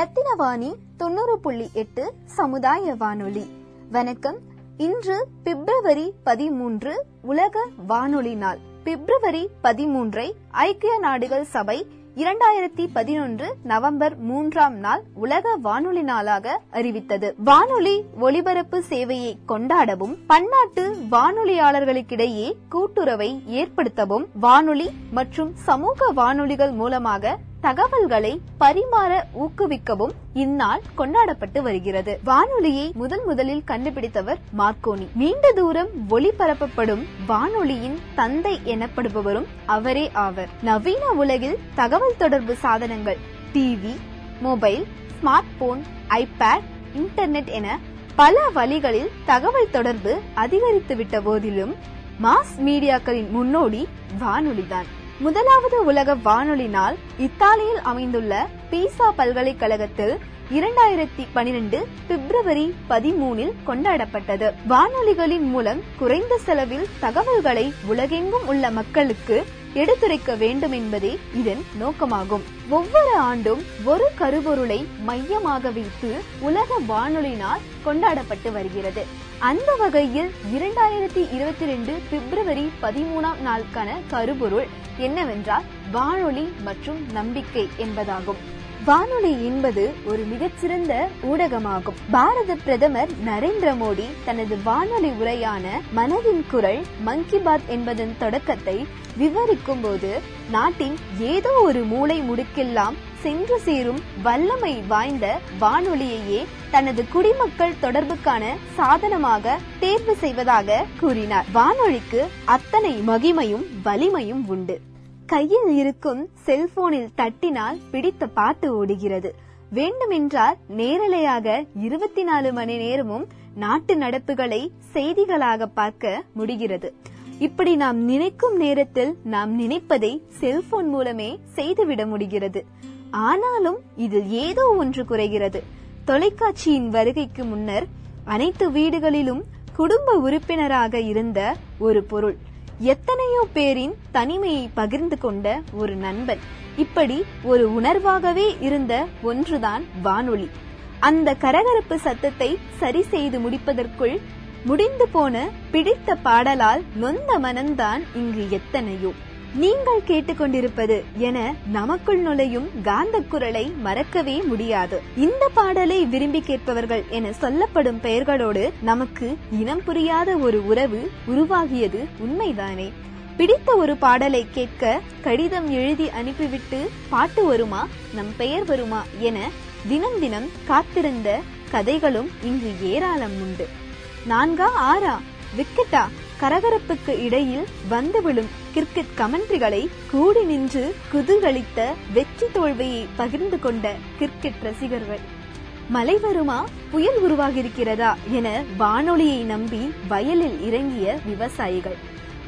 ரத்தினவாணி தொண்ணூறு புள்ளி எட்டு சமுதாய வானொலி வணக்கம். இன்று பிப்ரவரி பதிமூன்று உலக வானொலி நாள். பிப்ரவரி பதிமூன்றை ஐக்கிய நாடுகள் சபை இரண்டாயிரத்தி பதினொன்று நவம்பர் மூன்றாம் நாள் உலக வானொலி நாளாக அறிவித்தது. வானொலி ஒலிபரப்பு சேவையை கொண்டாடவும் பன்னாட்டு வானொலியாளர்களுக்கிடையே கூட்டுறவை ஏற்படுத்தவும் வானொலி மற்றும் சமூக வானொலிகள் மூலமாக தகவல்களை பரிமாற ஊக்குவிக்கவும் இந்நாள் கொண்டாடப்பட்டு வருகிறது. வானொலியை முதன் முதலில் கண்டுபிடித்தவர் மார்க்கோனி. நீண்ட தூரம் ஒளிபரப்பப்படும் வானொலியின் தந்தை எனப்படுபவரும் அவரே ஆவர். நவீன உலகில் தகவல் தொடர்பு சாதனங்கள் TV mobile smartphone iPad internet என பல வழிகளில் தகவல் தொடர்பு அதிகரித்துவிட்ட போதிலும் மாஸ் மீடியாக்களின் முன்னோடி வானொலிதான். முதலாவது உலக வானொலி நாள் இத்தாலியில் அமைந்துள்ள பீசா பல்கலைக்கழகத்தில் இரண்டாயிரத்தி பனிரெண்டு பிப்ரவரி பதிமூனில் கொண்டாடப்பட்டது. வானொலிகளின் மூலம் குறைந்த செலவில் தகவல்களை உலகெங்கும் உள்ள மக்களுக்கு எடுத்துரைக்க வேண்டும் என்பதே இதன் நோக்கமாகும். ஒவ்வொரு ஆண்டும் ஒரு கருபொருளை மையமாக வைத்து உலக வானொலினால் கொண்டாடப்பட்டு வருகிறது. அந்த வகையில் இரண்டாயிரத்தி இருபத்தி ரெண்டு பிப்ரவரி பதிமூணாம் நாளுக்கான கருபொருள் என்னவென்றால் வானொலி மற்றும் நம்பிக்கை என்பதாகும். வானொலி என்பது ஒரு மிகச்சிறந்த ஊடகமாகும். பாரத பிரதமர் நரேந்திர மோடி தனது வானொலி உரையான மனதின் குரல் மன் பாத் என்பதன் தொடக்கத்தை விவரிக்கும் போது நாட்டின் ஏதோ ஒரு மூளை முடுக்கெல்லாம் சென்று சேரும் வல்லமை வாய்ந்த வானொலியையே தனது குடிமக்கள் தொடர்புக்கான சாதனமாக தேர்வு செய்வதாக கூறினார். வானொலிக்கு அத்தனை மகிமையும் வலிமையும் உண்டு. கையில் இருக்கும் செல்போனில் தட்டினால் பிடித்த பாட்டு ஓடுகிறது. வேண்டுமென்றால் நேரலையாக இருபத்தி நாலு மணி நேரமும் நாட்டு நடப்புகளை செய்திகளாக பார்க்க முடிகிறது. இப்படி நாம் நினைக்கும் நேரத்தில் நாம் நினைப்பதை செல்போன் மூலமே செய்துவிட முடிகிறது. ஆனாலும் இதில் ஏதோ ஒன்று குறைகிறது. தொலைக்காட்சியின் வருகைக்கு முன்னர் அனைத்து வீடுகளிலும் குடும்ப உறுப்பினராக இருந்த ஒரு பொருள். எத்தனையோ பேரின் தனிமையை பகிர்ந்து கொண்ட ஒரு நண்பன். இப்படி ஒரு உணர்வாகவே இருந்த ஒன்றுதான் வானொலி. அந்த கரகரப்பு சத்தத்தை சரி செய்து முடிப்பதற்குள் முடிந்து போன பிடித்த பாடலால் நொந்த மனம்தான் இங்கு எத்தனையோ. நீங்கள் கேட்டுக்கொண்டிருப்பது என நமக்குள் நுழையும் காந்த குரலை மறக்கவே முடியாது. இந்த பாடலை விரும்பி கேட்பவர்கள் என சொல்லப்படும் பெயர்களோடு நமக்கு இனம் புரியாத ஒரு உறவு உருவாகியது உண்மைதானே? பிடித்த ஒரு பாடலை கேட்க கடிதம் எழுதி அனுப்பிவிட்டு பாட்டு வருமா? நம் பெயர் வருமா? என தினம் தினம் காத்திருந்த கதைகளும் இங்கு ஏராளம் உண்டு. நான்கா ஆறா? விக்கெட்டா? கரகரப்புக்கு இடையில் வந்து விழும் கிரிக்கெட் கமெண்ட்ரிகளை கூடி நின்று குதூகலித்த வெற்றி தோல்வியை பகிர்ந்து கொண்ட கிரிக்கெட் ரசிகர்கள். மழை வருமா? புயல் உருவாகியிருக்கிறதா? என வானொலியை நம்பி வயலில் இறங்கிய விவசாயிகள்.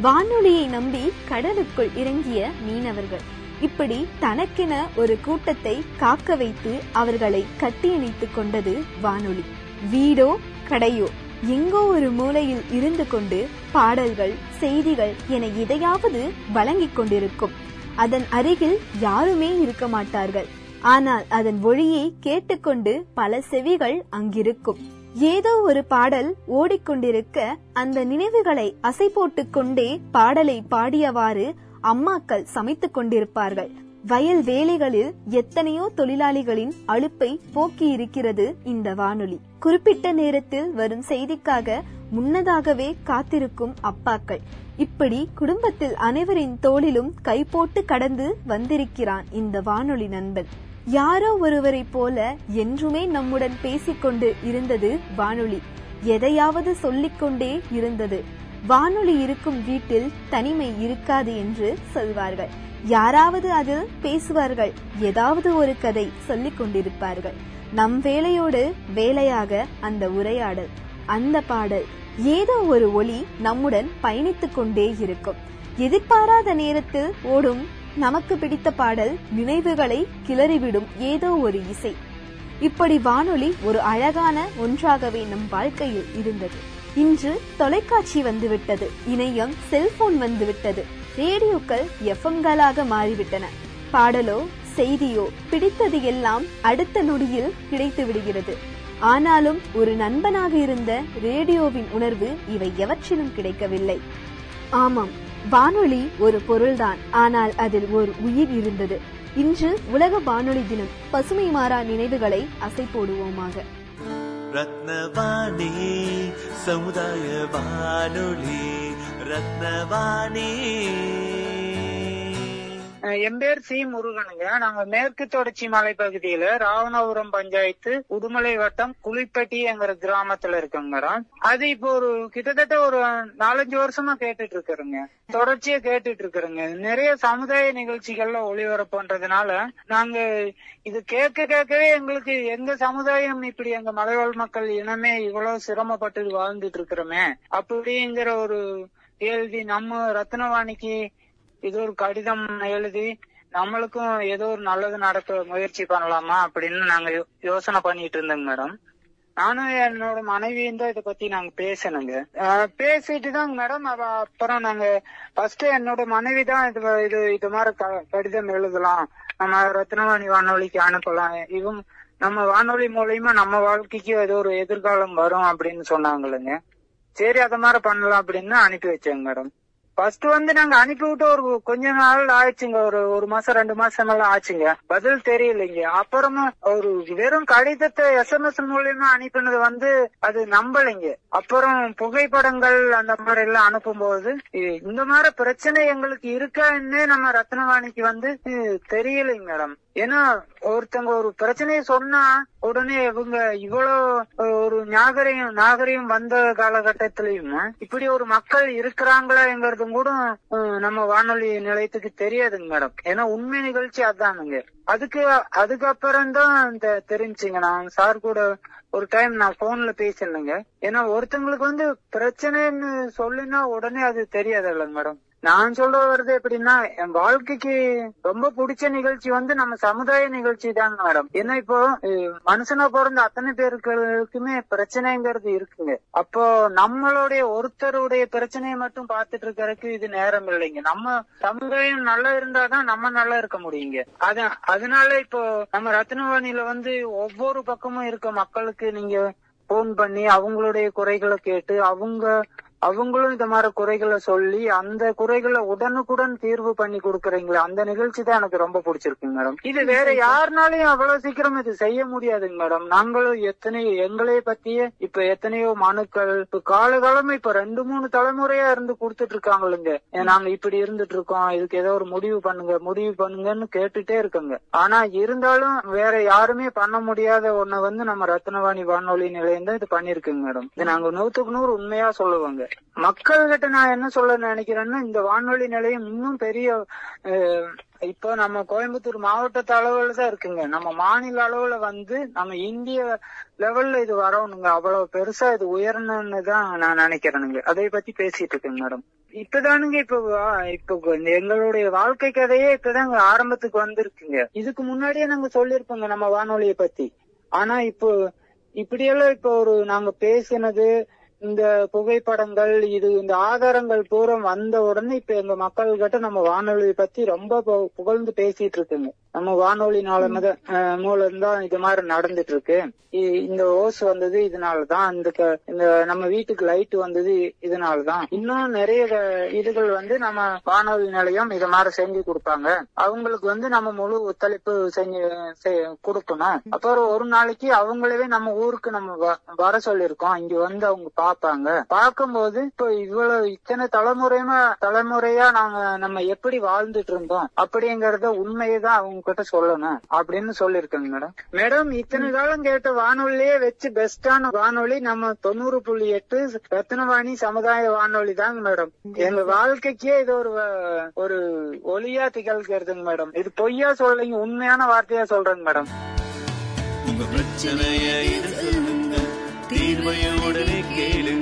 வானொலியை நம்பி கடலுக்குள் இறங்கிய மீனவர்கள். இப்படி தனக்கென ஒரு கூட்டத்தை காக்க வைத்து அவர்களை கட்டியணைத்துக் கொண்டது வானொலி. வீடோ கடையோ எங்கோ ஒரு மூலையில் இருந்து கொண்டு பாடல்கள் செய்திகள் என எதையாவது வழங்கிக் கொண்டிருக்கும். அதன் அருகில் யாருமே இருக்க மாட்டார்கள். ஆனால் அதன் ஒளியை கேட்டுக்கொண்டு பல செவிகள் அங்கிருக்கும். ஏதோ ஒரு பாடல் ஓடிக்கொண்டிருக்க அந்த நினைவுகளை அசை போட்டுக் கொண்டே பாடலை பாடியவாறு அம்மாக்கள் சமைத்துக் கொண்டிருப்பார்கள். வயல் வேலைகளில் எத்தனையோ தொழிலாளிகளின் அழுப்பை போக்கி இருக்கிறது இந்த வானொலி. குறிப்பிட்ட நேரத்தில் வரும் செய்திக்காக முன்னதாகவே காத்திருக்கும் அப்பாக்கள். இப்படி குடும்பத்தில் அனைவரின் தோளிலும் கை போட்டு கடந்து வந்திருக்கிறான் இந்த வானொலி நண்பன். யாரோ ஒருவரை போல என்றுமே நம்முடன் பேசிக்கொண்டு இருந்தது வானொலி. எதையாவது சொல்லிக்கொண்டே இருந்தது. வானொலி இருக்கும் வீட்டில் தனிமை இருக்காது என்று சொல்வார்கள். யாராவது அதில் பேசுவார்கள். ஏதாவது ஒரு கதை சொல்லிக் கொண்டிருப்பார்கள். நம் வேலையோடு வேலையாக அந்த உரையாடல் அந்த பாடல் ஏதோ ஒரு ஒளி நம்முடன் பயணித்துக் கொண்டே இருக்கும். எதிர்பாராத நேரத்தில் ஓடும் நமக்கு பிடித்த பாடல் நினைவுகளை கிளறிவிடும் ஏதோ ஒரு இசை. இப்படி வானொலி ஒரு அழகான ஒன்றாகவே நம் வாழ்க்கையில் இருந்தது. இன்று தொலைக்காட்சி வந்துவிட்டது. இணையம் செல்போன் வந்துவிட்டது. ரேடியோக்கள் எஃப்எம்களாக மாறிவிட்டன. பாடலோ செய்தியோ பிடித்தது எல்லாம் அடுத்த நொடியில் கிடைத்து விடுகிறது. ஆனாலும் ஒரு நண்பனாக இருந்த ரேடியோவின் உணர்வு இவை எவற்றிலும் கிடைக்கவில்லை. ஆமாம் வானொலி ஒரு பொருள்தான். ஆனால் அதில் ஒரு உயிர் இருந்தது. இன்று உலக வானொலி தினம் பசுமை மாறா நினைவுகளை அசை போடுவோமாக रत्नवाणी समुदायवानु रत्नवाणी। என் பேர் சி முருகனுங்க. நாங்க மேற்கு தொடர்ச்சி மலை பகுதியில ராவணபுரம் பஞ்சாயத்து உடுமலை வட்டம் குளிப்பட்டிங்கிற கிராமத்துல இருக்கோங்க அது இப்போ ஒரு கிட்டத்தட்ட ஒரு நாலஞ்சு வருஷமா கேட்டுட்டு இருக்கிறோங்க. தொடர்ச்சியா கேட்டுட்டு இருக்கிறோங்க. நிறைய சமுதாய நிகழ்ச்சிகள்ல ஒளிபரப்புன்றதுனால நாங்க இது கேட்க கேட்கவே எங்களுக்கு எங்க சமுதாயம் இப்படி எங்க மலைவாழ் மக்கள் இனமே இவ்வளவு சிரமப்பட்டு வாழ்ந்துட்டு இருக்கிறோமே அப்படிங்கிற ஒரு கேள்வி நம்ம ரத்னவாணிக்கு இது ஒரு கடிதம் எழுதி நம்மளுக்கும் ஏதோ ஒரு நல்லது நடக்க முயற்சி பண்ணலாமா அப்படின்னு நாங்க யோசனை பண்ணிட்டு இருந்தோங்க மேடம். நானும் என்னோட மனைவியும் தான் இதை பத்தி நாங்க பேசணுங்க. பேசிட்டு தாங்க மேடம். அப்புறம் நாங்க ஃபர்ஸ்ட் என்னோட மனைவி தான் இது இது இது மாதிரி க- கடிதம் எழுதலாம். நம்ம ரத்னவாணி வானொலிக்கு அனுப்பலாம். இவங்க நம்ம வானொலி மூலியமா நம்ம வாழ்க்கைக்கு ஏதோ ஒரு எதிர்காலம் வரும் அப்படின்னு சொன்னாங்களுங்க சரி அத மாதிரி பண்ணலாம் அப்படின்னு அனுப்பி வச்சேங்க மேடம். ஃபர்ஸ்ட் வந்து நாங்க அனுப்பி விட்டு ஒரு கொஞ்ச நாள் ஆயிடுச்சுங்க. ஒரு ஒரு மாசம் ரெண்டு மாசம் எல்லாம் ஆச்சுங்க. பதில் தெரியலைங்க. அப்புறமா ஒரு வெறும் கடிதத்தை எஸ்எம்எஸ் மூலியமா அனுப்பினது வந்து அது நம்பலைங்க. அப்புறம் புகைப்படங்கள் அந்த மாதிரி எல்லாம் அனுப்பும்போது இந்த மாதிரி பிரச்சனை எங்களுக்கு இருக்கான்னு நம்ம ரத்னவாணிக்கு வந்து தெரியலைங்க மேடம். ஏன்னா ஒருத்தங்க ஒரு பிரச்சனையை சொன்னா உடனே இவங்க இவ்வளவு ஒரு நாகரிகம் நாகரிகம் வந்த காலகட்டத்திலயும் இப்படி ஒரு மக்கள் இருக்கிறாங்களாங்கிறதும் கூட நம்ம வானொலி நிலையத்துக்கு தெரியாதுங்க மேடம். ஏன்னா உண்மை நிகழ்ச்சி அதானுங்க. அதுக்கு அதுக்கப்புறம் தான் இந்த தெரிஞ்சுங்க. நான் சார் கூட ஒரு டைம் நான் போன்ல பேசினேங்க. ஏன்னா ஒருத்தங்களுக்கு வந்து பிரச்சனைன்னு சொல்லுனா உடனே அது தெரியாது இல்லைங்க மேடம். நான் சொல்ல வர்றது எப்படின்னா என் வாழ்க்கைக்கு ரொம்ப பிடிச்ச நிகழ்ச்சி வந்து நம்ம சமுதாய நிகழ்ச்சி தாங்க மேடம். ஏன்னா இப்போ மனுஷனா பிறந்த அத்தனை பேருக்குமே பிரச்சனைங்கிறது இருக்குங்க. அப்போ நம்மளுடைய ஒருத்தருடைய பிரச்சனையை மட்டும் பாத்துட்டு இருக்கிறதுக்கு இது நேரம் இல்லைங்க. நம்ம சமுதாயம் நல்லா இருந்தாதான் நம்ம நல்லா இருக்க முடியுங்க. அதான் அதனால இப்போ நம்ம ரத்னவாணியில வந்து ஒவ்வொரு பக்கமும் இருக்க மக்களுக்கு நீங்க போன் பண்ணி அவங்களுடைய குறைகளை கேட்டு அவங்க அவங்களும் இந்த மாதிரி குறைகளை சொல்லி அந்த குறைகளை உடனுக்குடன் தீர்வு பண்ணி கொடுக்கறீங்களே அந்த நிகழ்ச்சி தான் எனக்கு ரொம்ப பிடிச்சிருக்குங்க மேடம். இது வேற யாருனாலையும் அவ்வளவு சீக்கிரம் இது செய்ய முடியாதுங்க மேடம். நாங்களும் எத்தனை எங்களே பத்தியே இப்ப எத்தனையோ மனுக்கள் இப்ப காலகாலமா இப்ப ரெண்டு மூணு தலைமுறையா இருந்து கொடுத்துட்டு இருக்காங்களுங்க நாங்க இப்படி இருந்துட்டு இருக்கோம் இதுக்கு ஏதோ ஒரு முடிவு பண்ணுங்க முடிவு பண்ணுங்கன்னு கேட்டுட்டே இருக்கோங்க. ஆனா இருந்தாலும் வேற யாருமே பண்ண முடியாத ஒண்ண வந்து நம்ம ரத்னவாணி வானொலி நிலையம் தான் இது பண்ணிருக்குங்க மேடம். இது நாங்க நூத்துக்கு நூறு உண்மையா சொல்லுவாங்க. மக்கள்கிட்ட நான் என்ன சொல்ல நினைக்கிறேன்னா இந்த வானொலி நிலையம் இன்னும் பெரிய அஹ், இப்போ நம்ம கோயம்புத்தூர் மாவட்டத்து அளவுல தான் இருக்குங்க. நம்ம மாநில அளவுல வந்து நம்ம இந்திய லெவல்ல இது வரணுங்க. அவ்வளவு பெருசா இது உயரணும்னு தான் நான் நினைக்கிறேனுங்க. அதை பத்தி பேசிட்டு இருக்கேங்க மேடம். இப்பதானுங்க இப்ப இப்ப எங்களுடைய வாழ்க்கை கதையே இப்பதாங்க ஆரம்பத்துக்கு வந்திருக்குங்க. இதுக்கு முன்னாடியே நாங்க சொல்லியிருப்போங்க நம்ம வானொலியை பத்தி. ஆனா இப்போ இப்படியெல்லாம் இப்போ ஒரு நாங்க பேசினது இந்த புகைப்படங்கள் இது இந்த ஆதாரங்கள் பூரா வந்த உடனே இப்ப எங்க மக்கள்கிட்ட நம்ம வானொலியை பத்தி ரொம்ப புகழ்ந்து பேசிட்டு இருக்குங்க. நம்ம வானொலினால மூலம் தான் இது மாதிரி நடந்துட்டு இருக்கு இந்த ஓஸ் வந்தது இதனாலதான் இந்த இந்த நம்ம வீட்டுக்கு லைட் வந்தது இதனாலதான் இன்னும் நிறைய இதுகள் வந்து நம்ம வானொலி நிலையம் இது மாதிரி செஞ்சு கொடுப்பாங்க. அவங்களுக்கு வந்து நம்ம முழு ஒத்துழைப்பு செஞ்சு கொடுக்கணும் அப்புறம் ஒரு நாளைக்கு அவங்களவே நம்ம ஊருக்கு நம்ம வர சொல்லிருக்கோம். இங்க வந்து அவங்க பாப்பாங்க. பார்க்கும்போது இப்போ இவ்வளவு இத்தனை தலைமுறையுமா தலைமுறையா நாங்க நம்ம எப்படி வாழ்ந்துட்டு இருந்தோம் அப்படிங்கறத உண்மையை தான் அவங்க கிட்ட சொல்லணும் அப்படின்னு சொல்லிருக்கேங்க மேடம் மேடம் இத்தனை காலம் கேட்ட வானொலியே வச்சு பெஸ்டான வானொலி நம்ம தொண்ணூறு புள்ளி எட்டு ரத்னவாணி சமுதாய வானொலி தாங்க மேடம் எங்க வாழ்க்கைக்கே இது ஒரு ஒரு ஒளியா திகழ்கிறதுங்க மேடம் இது பொய்யா சொல்றீங்க உண்மையான வார்த்தையா சொல்றேங்க மேடம் உங்க பிரச்சனைய தீர்வைய உடனே கேளுங்க